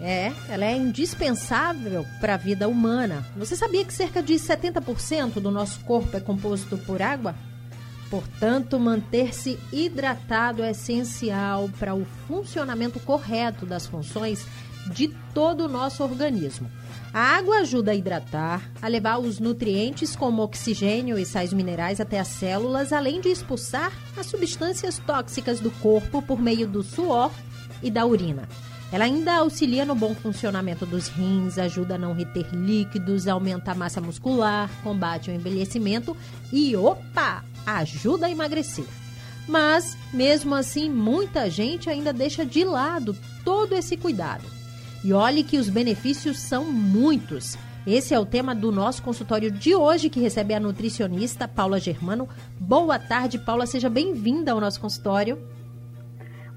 É, ela é indispensável para a vida humana. Você sabia que cerca de 70% do nosso corpo é composto por água? Portanto, manter-se hidratado é essencial para o funcionamento correto das funções de todo o nosso organismo. A água ajuda a hidratar, a levar os nutrientes como oxigênio e sais minerais até as células, além de expulsar as substâncias tóxicas do corpo por meio do suor e da urina. Ela ainda auxilia no bom funcionamento dos rins, ajuda a não reter líquidos, aumenta a massa muscular, combate o envelhecimento e, opa, ajuda a emagrecer. Mas, mesmo assim, muita gente ainda deixa de lado todo esse cuidado. E olhe que os benefícios são muitos. Esse é o tema do nosso consultório de hoje, que recebe a nutricionista Paula Germano. Boa tarde, Paula, seja bem-vinda ao nosso consultório.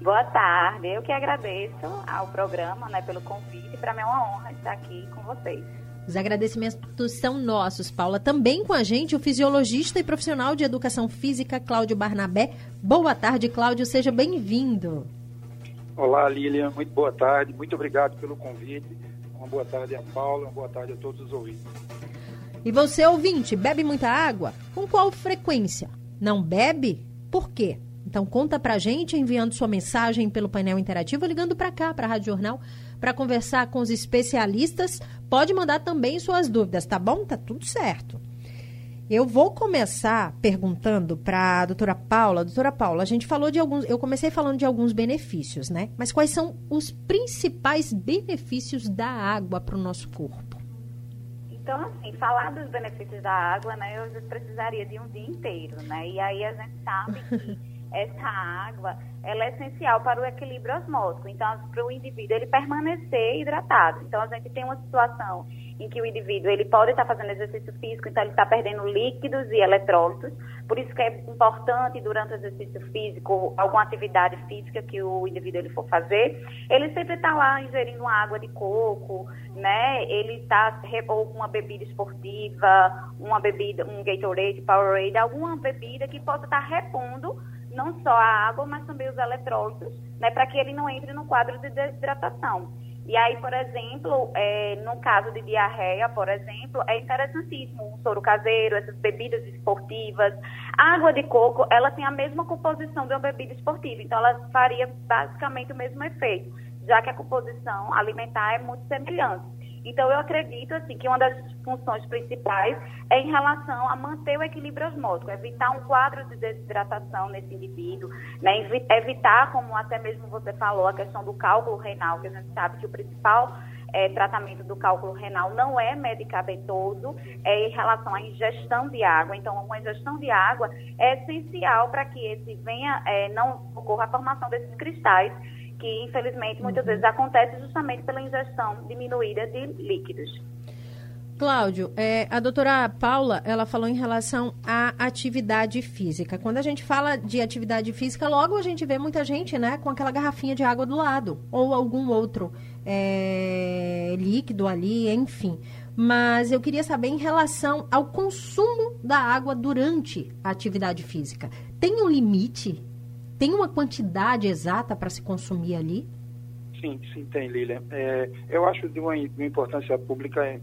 Boa tarde, eu que agradeço ao programa né, pelo convite. Para mim é uma honra estar aqui com vocês. Os agradecimentos são nossos, Paula. Também com a gente o fisiologista e profissional de educação física, Cláudio Barnabé. Boa tarde, Cláudio, seja bem-vindo. Olá, Lilian, muito boa tarde, muito obrigado pelo convite. Uma boa tarde a Paula, uma boa tarde a todos os ouvintes. E você, ouvinte, bebe muita água? Com qual frequência? Não bebe? Por quê? Então conta pra gente enviando sua mensagem pelo painel interativo, ligando para cá, para a Rádio Jornal, para conversar com os especialistas. Pode mandar também suas dúvidas, tá bom? Tá tudo certo. Eu vou começar perguntando para a doutora Paula. Doutora Paula, a gente falou de alguns. Eu comecei falando de alguns benefícios, né? Mas quais são os principais benefícios da água para o nosso corpo? Então, assim, falar dos benefícios da água, né? Eu precisaria de um dia inteiro, né? E aí a gente sabe que essa água ela é essencial para o equilíbrio osmótico, então para o indivíduo ele permanecer hidratado. Então a gente tem uma situação em que o indivíduo ele pode estar fazendo exercício físico, então ele está perdendo líquidos e eletrólitos, por isso que é importante durante o exercício físico, alguma atividade física que o indivíduo ele for fazer, ele sempre está lá ingerindo água de coco, né? Ele está ou uma bebida esportiva, uma bebida, um Gatorade, Powerade, alguma bebida que possa estar repondo só a água, mas também os eletrólitos, né, para que ele não entre no quadro de desidratação. E aí, por exemplo, é, no caso de diarreia, por exemplo, é interessantíssimo o soro caseiro, essas bebidas esportivas. A água de coco, ela tem a mesma composição de uma bebida esportiva, então ela faria basicamente o mesmo efeito, já que a composição alimentar é muito semelhante. Então, eu acredito assim que uma das funções principais é em relação a manter o equilíbrio osmótico, evitar um quadro de desidratação nesse indivíduo, né? evitar, como até mesmo você falou, a questão do cálculo renal, que a gente sabe que o principal é, tratamento do cálculo renal não é medicamentoso, é em relação à ingestão de água. Então, uma ingestão de água é essencial para que esse venha, é, não ocorra a formação desses cristais que infelizmente muitas vezes acontece justamente pela ingestão diminuída de líquidos. Cláudio, é, a doutora Paula, ela falou em relação à atividade física. Quando a gente fala de atividade física, logo a gente vê muita gente, né, com aquela garrafinha de água do lado, ou algum outro é, líquido ali, enfim. Mas eu queria saber em relação ao consumo da água durante a atividade física. Tem um limite tem uma quantidade exata para se consumir ali? Sim, sim, tem, Lilian. É, eu acho de uma, importância pública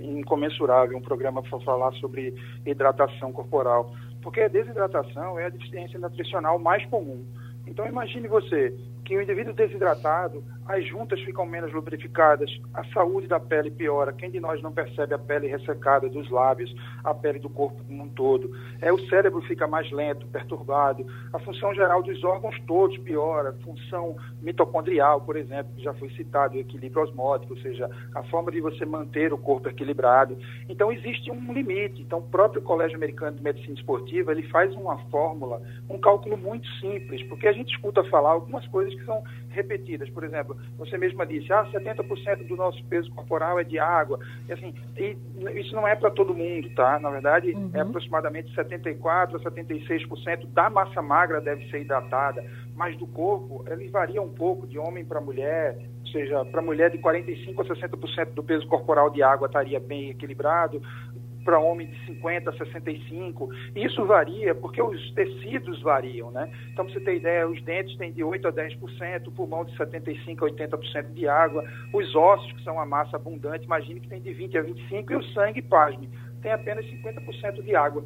incomensurável um programa para falar sobre hidratação corporal, porque a desidratação é a deficiência nutricional mais comum. Então imagine você que o indivíduo desidratado, as juntas ficam menos lubrificadas, a saúde da pele piora. Quem de nós não percebe a pele ressecada dos lábios, a pele do corpo como um todo? É o cérebro fica mais lento, perturbado, a função geral dos órgãos todos piora, função mitocondrial, por exemplo, que já foi citado, o equilíbrio osmótico, ou seja, a forma de você manter o corpo equilibrado. Então existe um limite. Então o próprio Colégio Americano de Medicina Esportiva, ele faz uma fórmula, um cálculo muito simples, porque a gente escuta falar algumas coisas que são repetidas. Por exemplo, você mesma disse, ah, 70% do nosso peso corporal é de água. E, assim, e isso não é para todo mundo, tá? Na verdade, uhum. é aproximadamente 74% a 76% da massa magra deve ser hidratada, mas do corpo, ele varia um pouco de homem para mulher, ou seja, para mulher de 45% a 60% do peso corporal de água estaria bem equilibrado, para homem de 50 a 65. Isso varia porque os tecidos variam, né? Então, para você ter ideia, os dentes têm de 8 a 10%, o pulmão de 75 a 80% de água, os ossos, que são a massa abundante, imagine que tem de 20 a 25%, e o sangue, pasme, tem apenas 50% de água.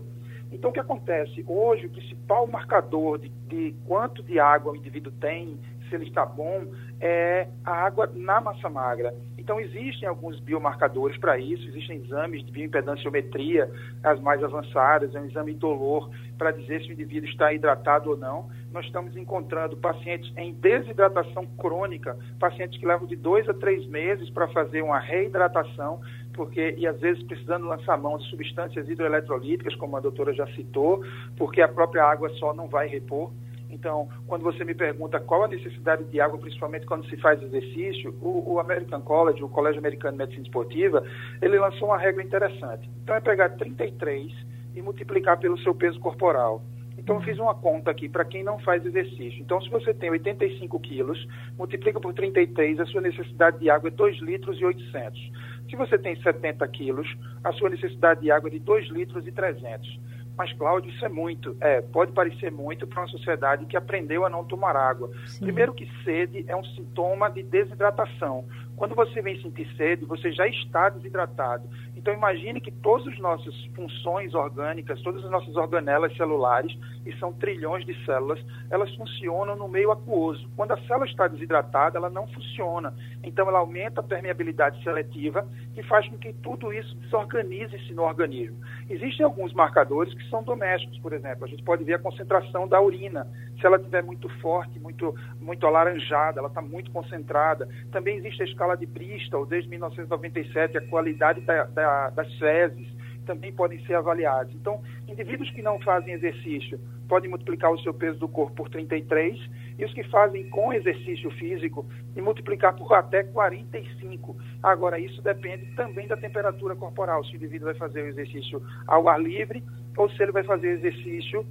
Então, o que acontece? Hoje, o principal marcador de, de quanto de água o indivíduo tem, se ele está bom, é a água na massa magra. Então, existem alguns biomarcadores para isso, existem exames de bioimpedanciometria, as mais avançadas, é um exame dolor para dizer se o indivíduo está hidratado ou não. Nós estamos encontrando pacientes em desidratação crônica, pacientes que levam de dois a três meses para fazer uma reidratação, porque e às vezes precisando lançar mão de substâncias hidroeletrolíticas, como a doutora já citou, porque a própria água só não vai repor. Então, quando você me pergunta qual a necessidade de água, principalmente quando se faz exercício, o, o American College, o Colégio Americano de Medicina Esportiva, ele lançou uma regra interessante. Então, é pegar 33 e multiplicar pelo seu peso corporal. Então, eu fiz uma conta aqui para quem não faz exercício. Então, se você tem 85 quilos, multiplica por 33, a sua necessidade de água é 2 litros e 800. Se você tem 70 quilos, a sua necessidade de água é de 2 litros e 300. Mas, Cláudio, isso é muito. É, pode parecer muito para uma sociedade que aprendeu a não tomar água. Sim. Primeiro que sede é um sintoma de desidratação. Quando você vem sentir sede, você já está desidratado. Então imagine que todas as nossas funções orgânicas, todas as nossas organelas celulares, e são trilhões de células, elas funcionam no meio aquoso. Quando a célula está desidratada, ela não funciona. Então ela aumenta a permeabilidade seletiva, que faz com que tudo isso desorganize-se no organismo. Existem alguns marcadores que são domésticos, por exemplo. A gente pode ver a concentração da urina. Se ela estiver muito forte, muito, muito alaranjada, ela está muito concentrada. Também existe a escala de Bristol, desde 1997, a qualidade da, da, das fezes também podem ser avaliados. Então, indivíduos que não fazem exercício podem multiplicar o seu peso do corpo por 33 e os que fazem com exercício físico e multiplicar por até 45. Agora, isso depende também da temperatura corporal, se o indivíduo vai fazer o exercício ao ar livre ou se ele vai fazer exercício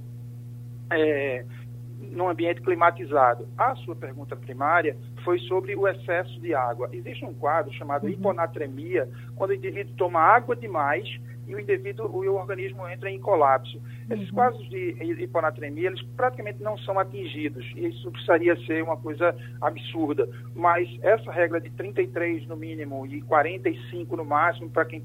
é, num ambiente climatizado. A sua pergunta primária foi sobre o excesso de água. Existe um quadro chamado uhum. hiponatremia, quando o indivíduo toma água demais e o indivíduo, o organismo entra em colapso. Esses uhum. casos de hiponatremia, eles praticamente não são atingidos, e isso precisaria ser uma coisa absurda. Mas essa regra de 33 no mínimo e 45 no máximo para quem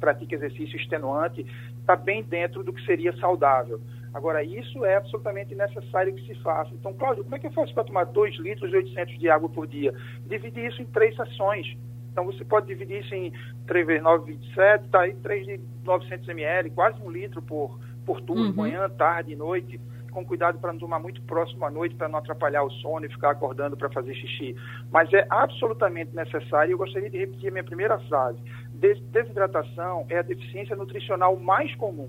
pratica exercício extenuante está bem dentro do que seria saudável. Agora, isso é absolutamente necessário que se faça. Então, Cláudio, como é que eu faço para tomar 2 litros e 800 de água por dia? Dividir isso em três sessões. Então, você pode dividir isso em 3 vezes 9, 27, tá aí 3 de 900 ml, quase um litro por, por turno, uhum. manhã, tarde e noite com cuidado para não tomar muito próximo à noite, para não atrapalhar o sono e ficar acordando para fazer xixi. Mas é absolutamente necessário, eu gostaria de repetir a minha primeira frase, desidratação é a deficiência nutricional mais comum.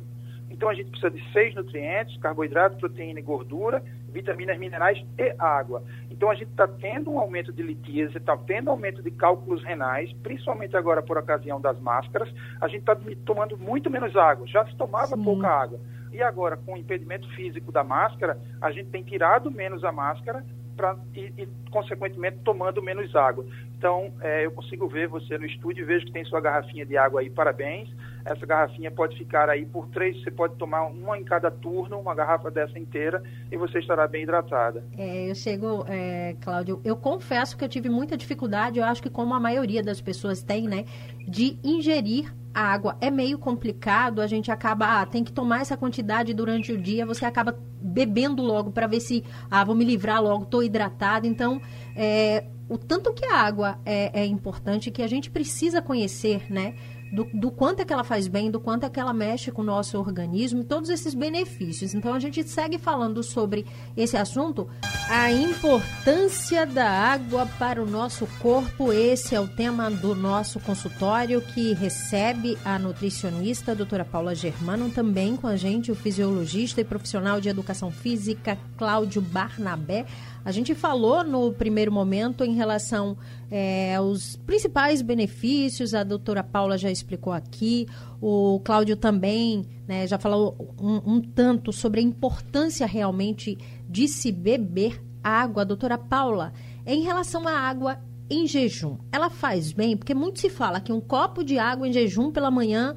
Então a gente precisa de seis nutrientes, carboidrato, proteína e gordura, vitaminas, minerais e água. Então a gente está tendo um aumento de litíase, está tendo aumento de cálculos renais, principalmente agora por ocasião das máscaras. A gente está tomando muito menos água, já se tomava Sim. pouca água. E agora, com o impedimento físico da máscara, a gente tem tirado menos a máscara pra, e, e, consequentemente, tomando menos água. Então, é, eu consigo ver você no estúdio, vejo que tem sua garrafinha de água aí, parabéns. Essa garrafinha pode ficar aí por três, você pode tomar uma em cada turno, uma garrafa dessa inteira, e você estará bem hidratada. É, eu chego, é, Cláudio, eu confesso que eu tive muita dificuldade, eu acho que como a maioria das pessoas tem, né, de ingerir água é meio complicado, a gente acaba, ah, tem que tomar essa quantidade durante o dia, você acaba bebendo logo para ver se, ah, vou me livrar logo, estou hidratado. Então, é, o tanto que a água é, é importante, que a gente precisa conhecer, né? Do, do quanto é que ela faz bem, do quanto é que ela mexe com o nosso organismo todos esses benefícios. Então a gente segue falando sobre esse assunto, a importância da água para o nosso corpo. Esse é o tema do nosso consultório que recebe a nutricionista a doutora Paula Germano, também com a gente o fisiologista e profissional de educação física Cláudio Barnabé. A gente falou no primeiro momento em relação é, aos principais benefícios, a doutora Paula já explicou aqui, o Cláudio também né, já falou um, um tanto sobre a importância realmente de se beber água. Doutora Paula, em relação à água em jejum, ela faz bem? Porque muito se fala que um copo de água em jejum pela manhã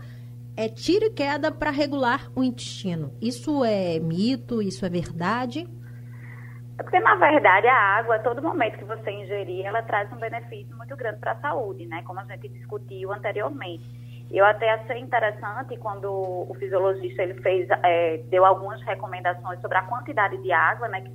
é tiro e queda para regular o intestino. Isso é mito? Isso é verdade? É porque, na verdade, a água, a todo momento que você ingerir, ela traz um benefício muito grande para a saúde, né? Como a gente discutiu anteriormente. Eu até achei interessante quando o fisiologista ele fez, é, deu algumas recomendações sobre a quantidade de água, né? Que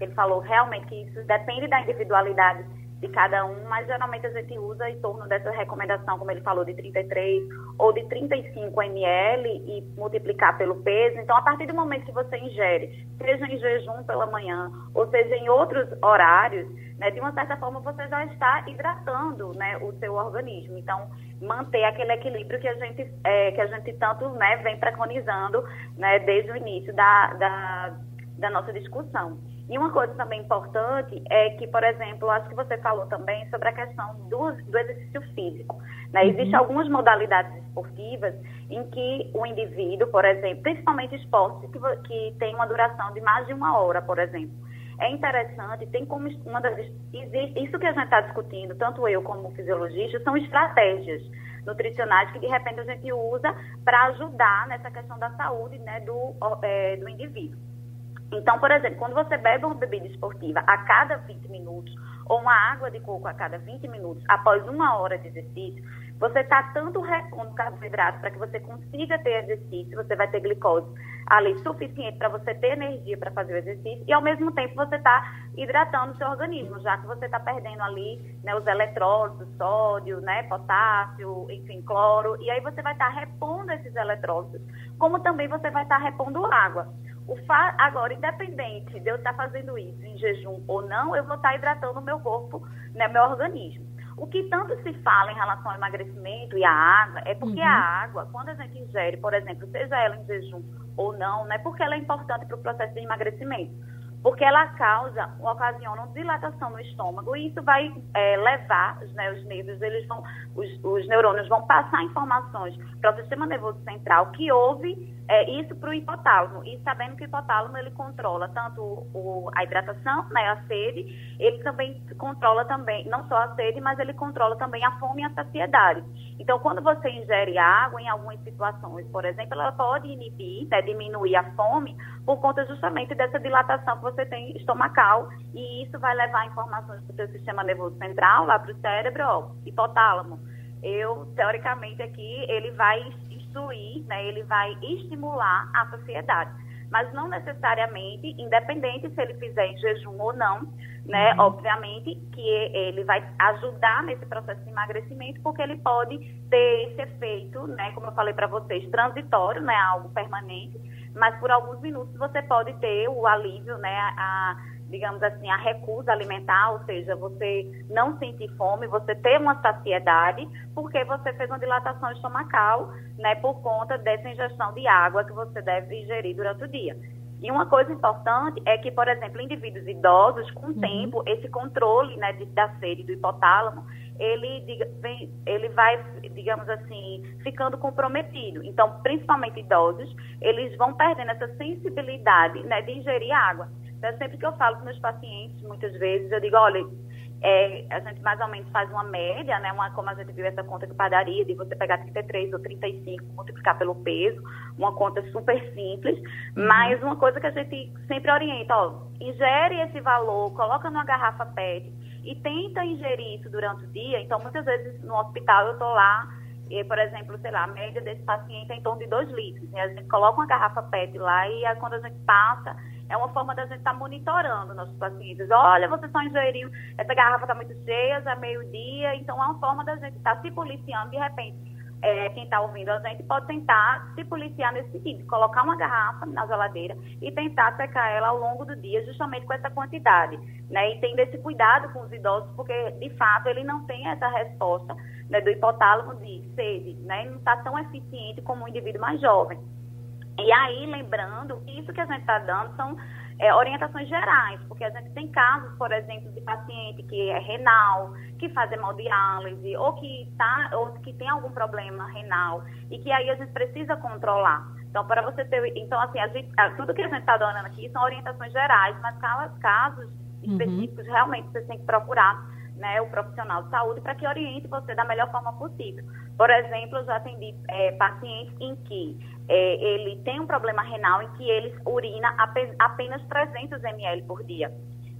ele falou realmente que isso depende da individualidade de cada um, mas geralmente a gente usa em torno dessa recomendação, como ele falou, de 33 ou de 35 ml e multiplicar pelo peso. Então, a partir do momento que você ingere, seja em jejum pela manhã ou seja em outros horários, né, de uma certa forma você já está hidratando né, o seu organismo. Então, manter aquele equilíbrio que a gente, é, que a gente tanto né, vem preconizando né, desde o início da, da, da nossa discussão. E uma coisa também importante é que, por exemplo, acho que você falou também sobre a questão do, do exercício físico. Né? Uhum. Existem algumas modalidades esportivas em que o indivíduo, por exemplo, principalmente esportes que, que tem uma duração de mais de uma hora, por exemplo, é interessante, tem como uma das isso que a gente está discutindo, tanto eu como o fisiologista, são estratégias nutricionais que de repente a gente usa para ajudar nessa questão da saúde né, do, é, do indivíduo. Então, por exemplo, quando você bebe uma bebida esportiva a cada 20 minutos ou uma água de coco a cada 20 minutos após uma hora de exercício, você está tanto repondo carboidrato para que você consiga ter exercício, você vai ter glicose ali suficiente para você ter energia para fazer o exercício e ao mesmo tempo você está hidratando o seu organismo, já que você está perdendo ali né, os eletrólitos, sódio, né, potássio, enfim, cloro, e aí você vai estar tá repondo esses eletrólitos, como também você vai estar tá repondo água. O fa... Agora, independente de eu estar fazendo isso em jejum ou não, eu vou estar hidratando o meu corpo, né, meu organismo. O que tanto se fala em relação ao emagrecimento e à água é porque uhum. a água, quando a gente ingere, por exemplo, seja ela em jejum ou não, não é porque ela é importante para o processo de emagrecimento porque ela causa, ocasiona uma dilatação no estômago e isso vai é, levar né, os nervos, eles vão, os, os, neurônios vão passar informações para o sistema nervoso central que houve é, isso para o hipotálamo e sabendo que o hipotálamo ele controla tanto o, a hidratação, né, a sede, ele também controla também não só a sede, mas ele controla também a fome e a saciedade. Então, quando você ingere água, em algumas situações, por exemplo, ela pode inibir, né, diminuir a fome por conta justamente dessa dilatação que você tem estomacal e isso vai levar informações para o seu sistema nervoso central, lá para o cérebro, ó, hipotálamo. Eu, teoricamente, aqui, ele vai instruir, né, ele vai estimular a saciedade mas não necessariamente, independente se ele fizer em jejum ou não, né? Uhum. Obviamente que ele vai ajudar nesse processo de emagrecimento, porque ele pode ter esse efeito, né? Como eu falei para vocês, transitório, né? Algo permanente, mas por alguns minutos você pode ter o alívio, né? A, digamos assim, a recusa alimentar, ou seja, você não sentir fome, você ter uma saciedade, porque você fez uma dilatação estomacal, né, por conta dessa ingestão de água que você deve ingerir durante o dia. E uma coisa importante é que, por exemplo, indivíduos idosos, com o uhum. tempo, esse controle né, de, da sede do hipotálamo, ele, ele vai, digamos assim, ficando comprometido. Então, principalmente idosos, eles vão perdendo essa sensibilidade né, de ingerir água. Então, sempre que eu falo com meus pacientes, muitas vezes, eu digo, olha, é, a gente mais ou menos faz uma média, né? Uma, como a gente viu essa conta de padaria, de você pegar 33 ou 35, multiplicar pelo peso, uma conta super simples, uhum. mas uma coisa que a gente sempre orienta, ó, ingere esse valor, coloca numa garrafa PET e tenta ingerir isso durante o dia. Então, muitas vezes no hospital eu tô lá e, por exemplo, sei lá, a média desse paciente é em torno de 2 litros. E a gente coloca uma garrafa PET lá e aí, quando a gente passa, é uma forma da gente estar tá monitorando nossos pacientes. Olha, você só ingeriu, essa garrafa está muito cheia, já é meio-dia, então é uma forma da gente estar tá se policiando de repente. É, quem está ouvindo a gente pode tentar se policiar nesse sentido, colocar uma garrafa na geladeira e tentar secar ela ao longo do dia, justamente com essa quantidade, né? E tendo esse cuidado com os idosos, porque de fato ele não tem essa resposta né, do hipotálamo de sede, né? Ele não está tão eficiente como um indivíduo mais jovem. E aí, lembrando, isso que a gente está dando são é, orientações gerais, porque a gente tem casos, por exemplo, de paciente que é renal, que faz hemodiálise, ou que, tá, ou que tem algum problema renal, e que aí a gente precisa controlar. Então, para você ter. Então, assim, a gente, tudo que a gente está dando aqui são orientações gerais, mas casos uhum. específicos, uhum. realmente você tem que procurar né, o profissional de saúde para que oriente você da melhor forma possível. Por exemplo, eu já atendi é, pacientes em que é, ele tem um problema renal em que ele urina apenas 300 ml por dia.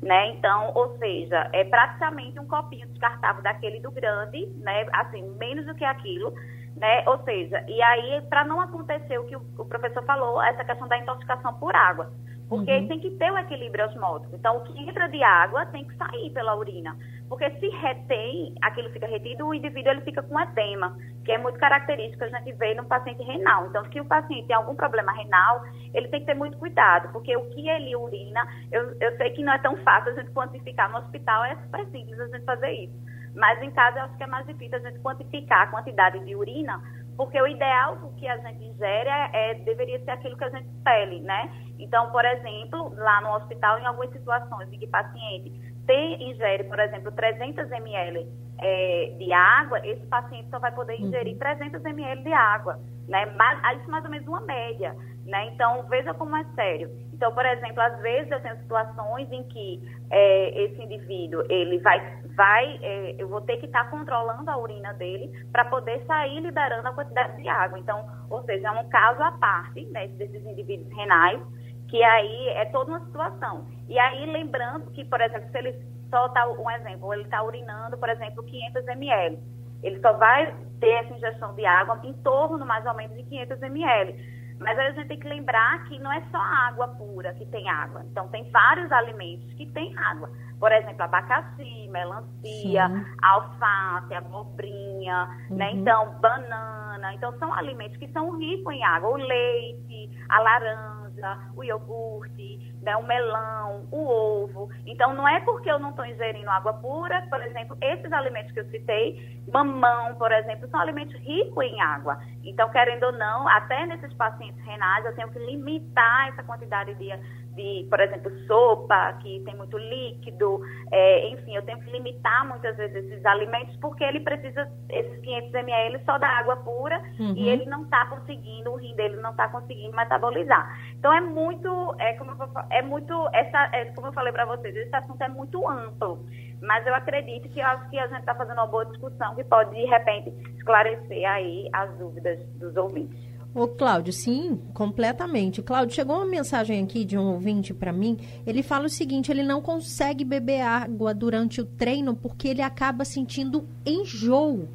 Né? Então, ou seja, é praticamente um copinho descartável daquele do grande, né? Assim, menos do que aquilo, né? Ou seja, e aí, para não acontecer o que o professor falou, essa questão da intoxicação por água. Porque uhum. tem que ter um equilíbrio osmótico. Então, o que entra de água tem que sair pela urina. Porque se retém, aquilo fica retido, o indivíduo ele fica com edema, que é muito característico que a gente vê no paciente renal. Então, se o paciente tem algum problema renal, ele tem que ter muito cuidado, porque o que ele urina, eu, eu sei que não é tão fácil a gente quantificar. No hospital é super simples a gente fazer isso. Mas em casa eu acho que é mais difícil a gente quantificar a quantidade de urina, porque o ideal do que a gente ingere é, é, deveria ser aquilo que a gente pele, né? Então, por exemplo, lá no hospital, em algumas situações em que paciente tem, ingere, por exemplo, 300 ml é, de água, esse paciente só vai poder ingerir 300 uhum. ml de água, né? Mas, isso mais ou menos uma média, né? Então, veja como é sério. Então, por exemplo, às vezes eu tenho situações em que é, esse indivíduo, ele vai, vai é, eu vou ter que estar tá controlando a urina dele para poder sair liberando a quantidade de água. Então, ou seja, é um caso à parte, né, desses indivíduos renais, que aí é toda uma situação. E aí, lembrando que, por exemplo, se ele só está, um exemplo, ele está urinando, por exemplo, 500 ml, ele só vai ter essa ingestão de água em torno, mais ou menos, de 500 ml. Mas aí a gente tem que lembrar que não é só água pura que tem água. Então, tem vários alimentos que têm água. Por exemplo, abacaxi, melancia, Sim. alface, abobrinha, né? uhum. né? Então, banana. Então, são alimentos que são ricos em água. O leite, a laranja, o iogurte, né? o melão, o ovo. Então, não é porque eu não estou ingerindo água pura, por exemplo, esses alimentos que eu citei, mamão, por exemplo, são alimentos ricos em água. Então, querendo ou não, até nesses pacientes renais, eu tenho que limitar essa quantidade de de, por exemplo, sopa, que tem muito líquido, é, enfim, eu tenho que limitar muitas vezes esses alimentos porque ele precisa, esses 500 ml só da água pura uhum. e ele não está conseguindo, o rim dele não está conseguindo metabolizar. Então é muito, é como eu, é muito, essa, é, como eu falei para vocês, esse assunto é muito amplo, mas eu acredito que eu acho que a gente está fazendo uma boa discussão que pode, de repente, esclarecer aí as dúvidas dos ouvintes. Ô, Cláudio, sim, completamente. Cláudio, chegou uma mensagem aqui de um ouvinte para mim. Ele fala o seguinte: ele não consegue beber água durante o treino porque ele acaba sentindo enjoo.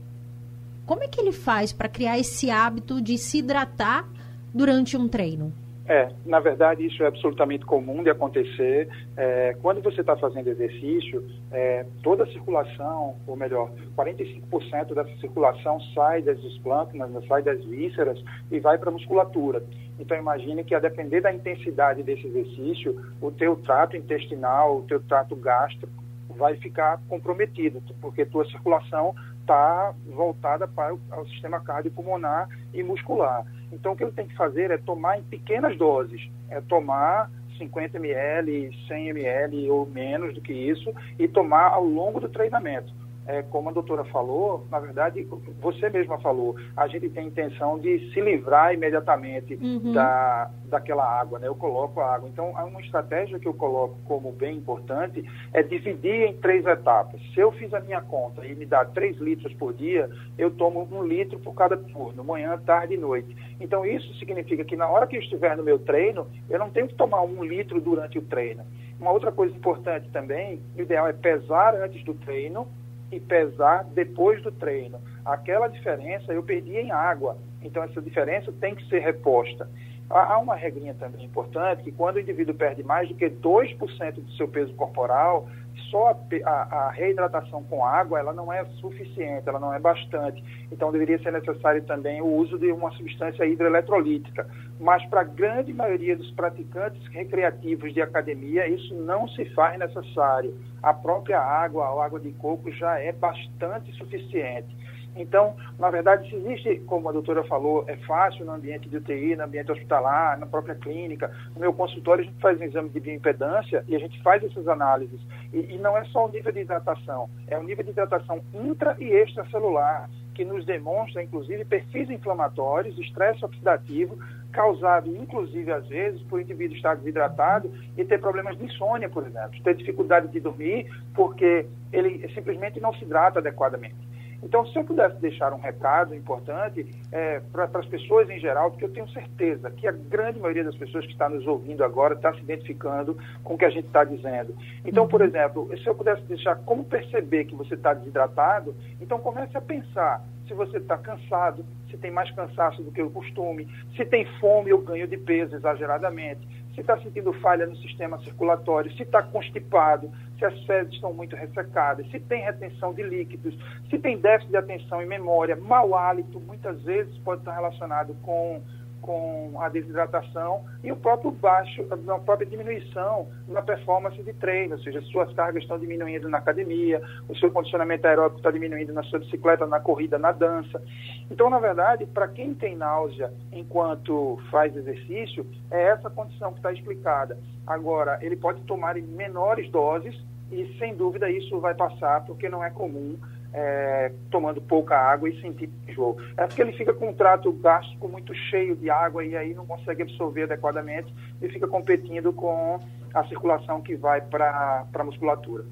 Como é que ele faz para criar esse hábito de se hidratar durante um treino? É, na verdade, isso é absolutamente comum de acontecer. É, quando você está fazendo exercício, é, toda a circulação, ou melhor, 45% dessa circulação sai das esplâncnas, sai das vísceras e vai para a musculatura. Então, imagine que a depender da intensidade desse exercício, o teu trato intestinal, o teu trato gástrico vai ficar comprometido, porque tua circulação está voltada para o, sistema cardiopulmonar e muscular. Então, o que ele tem que fazer é tomar em pequenas doses, é tomar 50 ml, 100 ml ou menos do que isso e tomar ao longo do treinamento é, como a doutora falou, na verdade, você mesma falou, a gente tem intenção de se livrar imediatamente uhum. da, daquela água, né? Eu coloco a água. Então, uma estratégia que eu coloco como bem importante é dividir em três etapas. Se eu fiz a minha conta e me dá 3 litros por dia, eu tomo um litro por cada turno, manhã, tarde e noite. Então, isso significa que na hora que eu estiver no meu treino, eu não tenho que tomar um litro durante o treino. Uma outra coisa importante também, o ideal é pesar antes do treino e pesar depois do treino. Aquela diferença eu perdi em água, então essa diferença tem que ser reposta. Há uma regrinha também importante que quando o indivíduo perde mais do que 2% do seu peso corporal, só a, a, a, reidratação com água ela não é suficiente, ela não é bastante. Então deveria ser necessário também o uso de uma substância hidroeletrolítica. Mas para a grande maioria dos praticantes recreativos de academia, isso não se faz necessário. A própria água, a água de coco já é bastante suficiente. Então, na verdade, se existe, como a doutora falou, é fácil no ambiente de UTI, no ambiente hospitalar, na própria clínica. No meu consultório, a gente faz um exame de bioimpedância e a gente faz essas análises. E, e não é só o nível de hidratação, é o nível de hidratação intra e extracelular, que nos demonstra, inclusive, perfis inflamatórios, estresse oxidativo, causado, inclusive, às vezes, por indivíduo estar desidratado e ter problemas de insônia, por exemplo, ter dificuldade de dormir porque ele simplesmente não se hidrata adequadamente. Então, se eu pudesse deixar um recado importante é, para as pessoas em geral, porque eu tenho certeza que a grande maioria das pessoas que está nos ouvindo agora está se identificando com o que a gente está dizendo. Então, por uhum. exemplo, se eu pudesse deixar como perceber que você está desidratado, então comece a pensar se você está cansado, se tem mais cansaço do que o costume, se tem fome ou ganho de peso exageradamente, se está sentindo falha no sistema circulatório, se está constipado, se as fezes estão muito ressecadas, se tem retenção de líquidos, se tem déficit de atenção e memória, mau hálito, muitas vezes pode estar relacionado com com a desidratação e o próprio baixo, a própria diminuição na performance de treino, ou seja, suas cargas estão diminuindo na academia, o seu condicionamento aeróbico está diminuindo na sua bicicleta, na corrida, na dança. Então, na verdade, para quem tem náusea enquanto faz exercício, é essa condição que está explicada. Agora, ele pode tomar em menores doses e, sem dúvida, isso vai passar, porque não é comum é, tomando pouca água e sentir enjoo. É porque ele fica com um trato gástrico muito cheio de água e aí não consegue absorver adequadamente e fica competindo com a circulação que vai para a musculatura.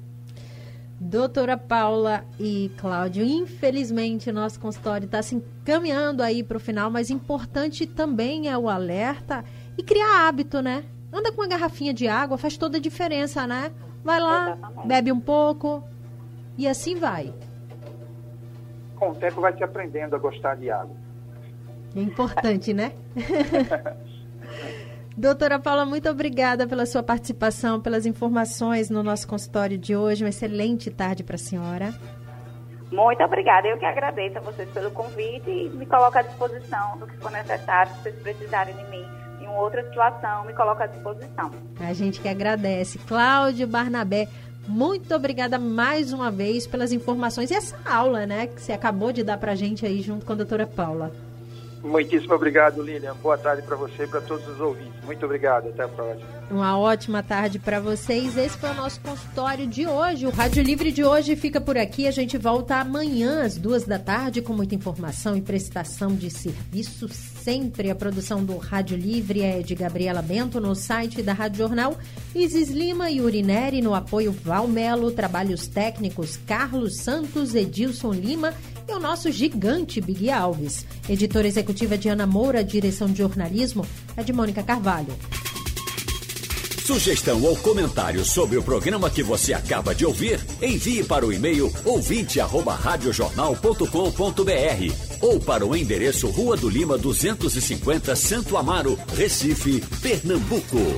Doutora Paula e Cláudio, infelizmente o nosso consultório está se encaminhando aí para o final, mas importante também é o alerta e criar hábito, né? Anda com uma garrafinha de água, faz toda a diferença, né? Vai lá, Exatamente. bebe um pouco e assim vai com o tempo vai se aprendendo a gostar de água. É importante, né? Doutora Paula, muito obrigada pela sua participação, pelas informações no nosso consultório de hoje. Uma excelente tarde para a senhora. Muito obrigada. Eu que agradeço a vocês pelo convite e me coloco à disposição do que for necessário, se vocês precisarem de mim em outra situação, me coloco à disposição. A gente que agradece. Cláudio Barnabé, muito obrigada mais uma vez pelas informações e essa aula, né, que você acabou de dar para a gente aí junto com a doutora Paula. Muitíssimo obrigado, Lilian. Boa tarde para você e para todos os ouvintes. Muito obrigado. Até a próxima. Uma ótima tarde para vocês. Esse foi o nosso consultório de hoje. O Rádio Livre de hoje fica por aqui. A gente volta amanhã às duas da tarde com muita informação e prestação de serviço. Sempre a produção do Rádio Livre é de Gabriela Bento no site da Rádio Jornal. Isis Lima e Urineri no apoio Valmelo. Trabalhos técnicos Carlos Santos, Edilson Lima e o nosso gigante Big Alves. Editora executiva de Ana Moura, direção de jornalismo é de Mônica Carvalho. Sugestão ou comentário sobre o programa que você acaba de ouvir, envie para o e-mail ouvinte@radiojornal.com.br ou para o endereço Rua do Lima 250, Santo Amaro, Recife, Pernambuco.